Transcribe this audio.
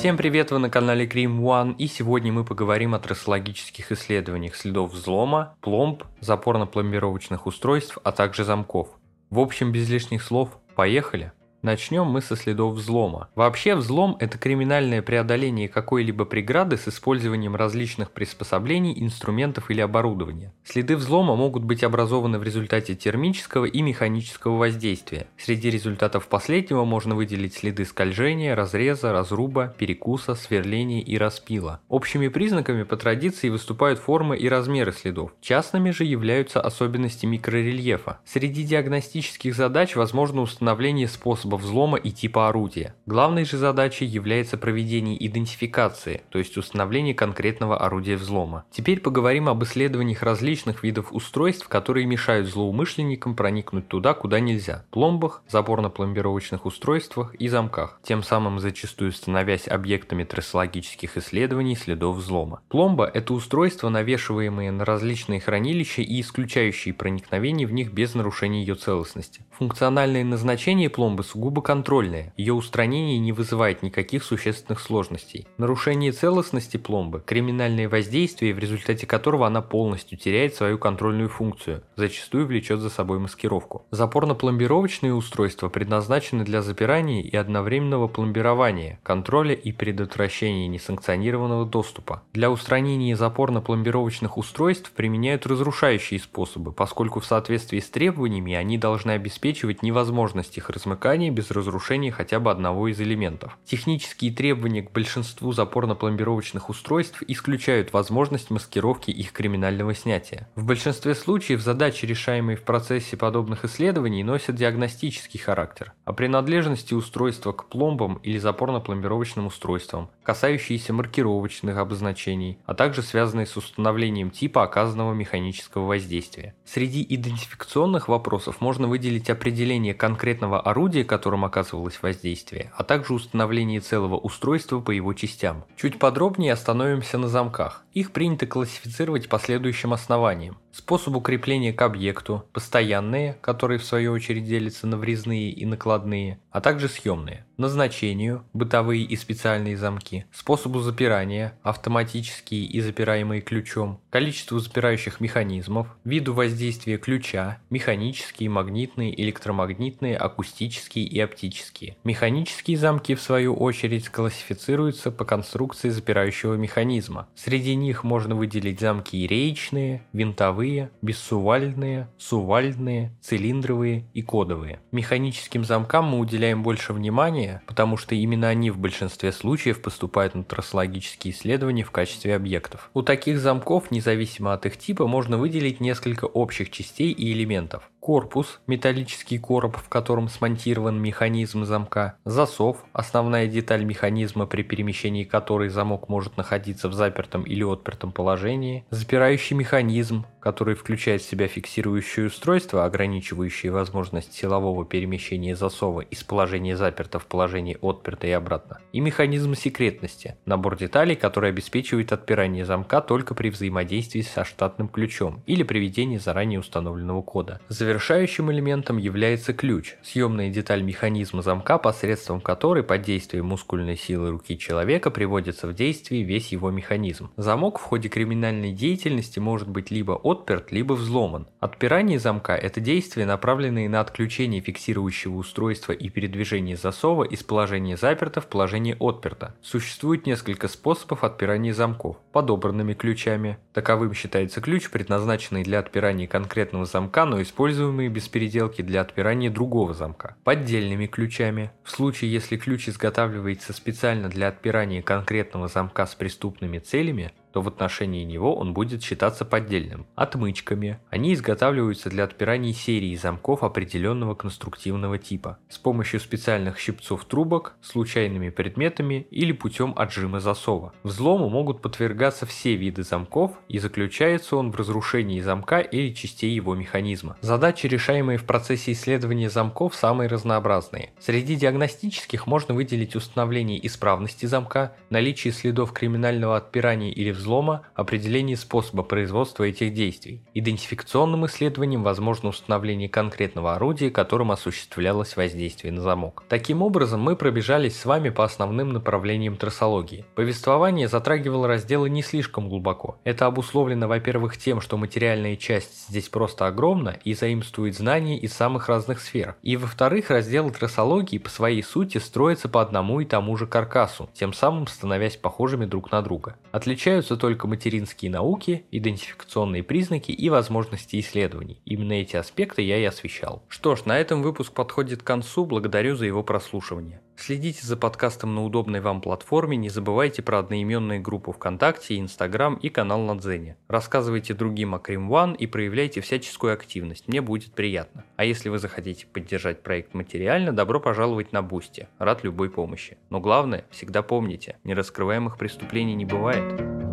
Всем привет, вы на канале Cream One, и сегодня мы поговорим о трассологических исследованиях следов взлома, пломб, запорно-пломбировочных устройств, а также замков. В общем, без лишних слов, поехали! Начнем мы со следов взлома. Вообще взлом – это криминальное преодоление какой-либо преграды с использованием различных приспособлений, инструментов или оборудования. Следы взлома могут быть образованы в результате термического и механического воздействия. Среди результатов последнего можно выделить следы скольжения, разреза, разруба, перекуса, сверления и распила. Общими признаками по традиции выступают формы и размеры следов. Частными же являются особенности микрорельефа. Среди диагностических задач возможно установление способа способа взлома и типа орудия. Главной же задачей является проведение идентификации, то есть установление конкретного орудия взлома. Теперь поговорим об исследованиях различных видов устройств, которые мешают злоумышленникам проникнуть туда, куда нельзя. Пломбах, заборно-пломбировочных устройствах и замках, тем самым зачастую становясь объектами трассологических исследований следов взлома. Пломба – это устройство, навешиваемое на различные хранилища и исключающие проникновение в них без нарушения ее целостности. Функциональное назначение пломбы сугубо контрольное, ее устранение не вызывает никаких существенных сложностей. Нарушение целостности пломбы – криминальное воздействие, в результате которого она полностью теряет свою контрольную функцию, зачастую влечет за собой маскировку. Запорно-пломбировочные устройства предназначены для запирания и одновременного пломбирования, контроля и предотвращения несанкционированного доступа. Для устранения запорно-пломбировочных устройств применяют разрушающие способы, поскольку в соответствии с требованиями они должны обеспечивать невозможность их размыкания без разрушения хотя бы одного из элементов. Технические требования к большинству запорно-пломбировочных устройств исключают возможность маскировки их криминального снятия. В большинстве случаев задачи, решаемые в процессе подобных исследований, носят диагностический характер, а принадлежности устройства к пломбам или запорно-пломбировочным устройствам, касающиеся маркировочных обозначений, а также связанные с установлением типа оказанного механического воздействия. Среди идентификационных вопросов можно выделить определение конкретного орудия, которым оказывалось воздействие, а также установление целого устройства по его частям. Чуть подробнее остановимся на замках. Их принято классифицировать по следующим основаниям. Способ укрепления к объекту, постоянные, которые в свою очередь делятся на врезные и накладные, а также съемные. Назначению, бытовые и специальные замки, способу запирания, автоматические и запираемые ключом, количеству запирающих механизмов, виду воздействия ключа, механические, магнитные, электромагнитные, акустические и оптические. Механические замки, в свою очередь, классифицируются по конструкции запирающего механизма. Среди них можно выделить замки реечные, винтовые, бессувальные, сувальные, цилиндровые и кодовые. Механическим замкам мы уделяем больше внимания, потому что именно они в большинстве случаев поступают на трассологические исследования в качестве объектов. У таких замков, независимо от их типа, можно выделить несколько общих частей и элементов. Корпус – металлический короб, в котором смонтирован механизм замка. Засов – основная деталь механизма, при перемещении которой замок может находиться в запертом или отпертом положении. Запирающий механизм, который включает в себя фиксирующее устройство, ограничивающее возможность силового перемещения засова из положения заперто в положение отперто и обратно. И механизм секретности – набор деталей, который обеспечивает отпирание замка только при взаимодействии со штатным ключом или при введении заранее установленного кода. Завершающим элементом является ключ, съемная деталь механизма замка, посредством которой под действием мускульной силы руки человека приводится в действие весь его механизм. Замок в ходе криминальной деятельности может быть либо отперт, либо взломан. Отпирание замка – это действие, направленное на отключение фиксирующего устройства и передвижение засова из положения заперто в положение отперто. Существует несколько способов отпирания замков. Подобранными ключами. Таковым считается ключ, предназначенный для отпирания конкретного замка, но используемый используемые без переделки для отпирания другого замка. Поддельными ключами. В случае, если ключ изготавливается специально для отпирания конкретного замка с преступными целями, то в отношении него он будет считаться поддельным. Отмычками. Они изготавливаются для отпирания серии замков определенного конструктивного типа с помощью специальных щипцов трубок, случайными предметами или путем отжима засова. Взлому могут подвергаться все виды замков и заключается он в разрушении замка или частей его механизма. Задачи, решаемые в процессе исследования замков, самые разнообразные. Среди диагностических можно выделить установление исправности замка, наличие следов криминального отпирания или взлома, определение способа производства этих действий. Идентификационным исследованием возможно установление конкретного орудия, которым осуществлялось воздействие на замок. Таким образом, мы пробежались с вами по основным направлениям трассологии. Повествование затрагивало разделы не слишком глубоко. Это обусловлено, во-первых, тем, что материальная часть здесь просто огромна и заимствует знания из самых разных сфер. И во-вторых, разделы трассологии по своей сути строятся по одному и тому же каркасу, тем самым становясь похожими друг на друга. Отличаются только материнские науки, идентификационные признаки и возможности исследований. Именно эти аспекты я и освещал. Что ж, на этом выпуск подходит к концу, благодарю за его прослушивание. Следите за подкастом на удобной вам платформе, не забывайте про одноименные группы ВКонтакте, Инстаграм и канал на Дзене. Рассказывайте другим о Crime One и проявляйте всяческую активность, мне будет приятно. А если вы захотите поддержать проект материально, добро пожаловать на Boosty, рад любой помощи. Но главное, всегда помните, нераскрываемых преступлений не бывает.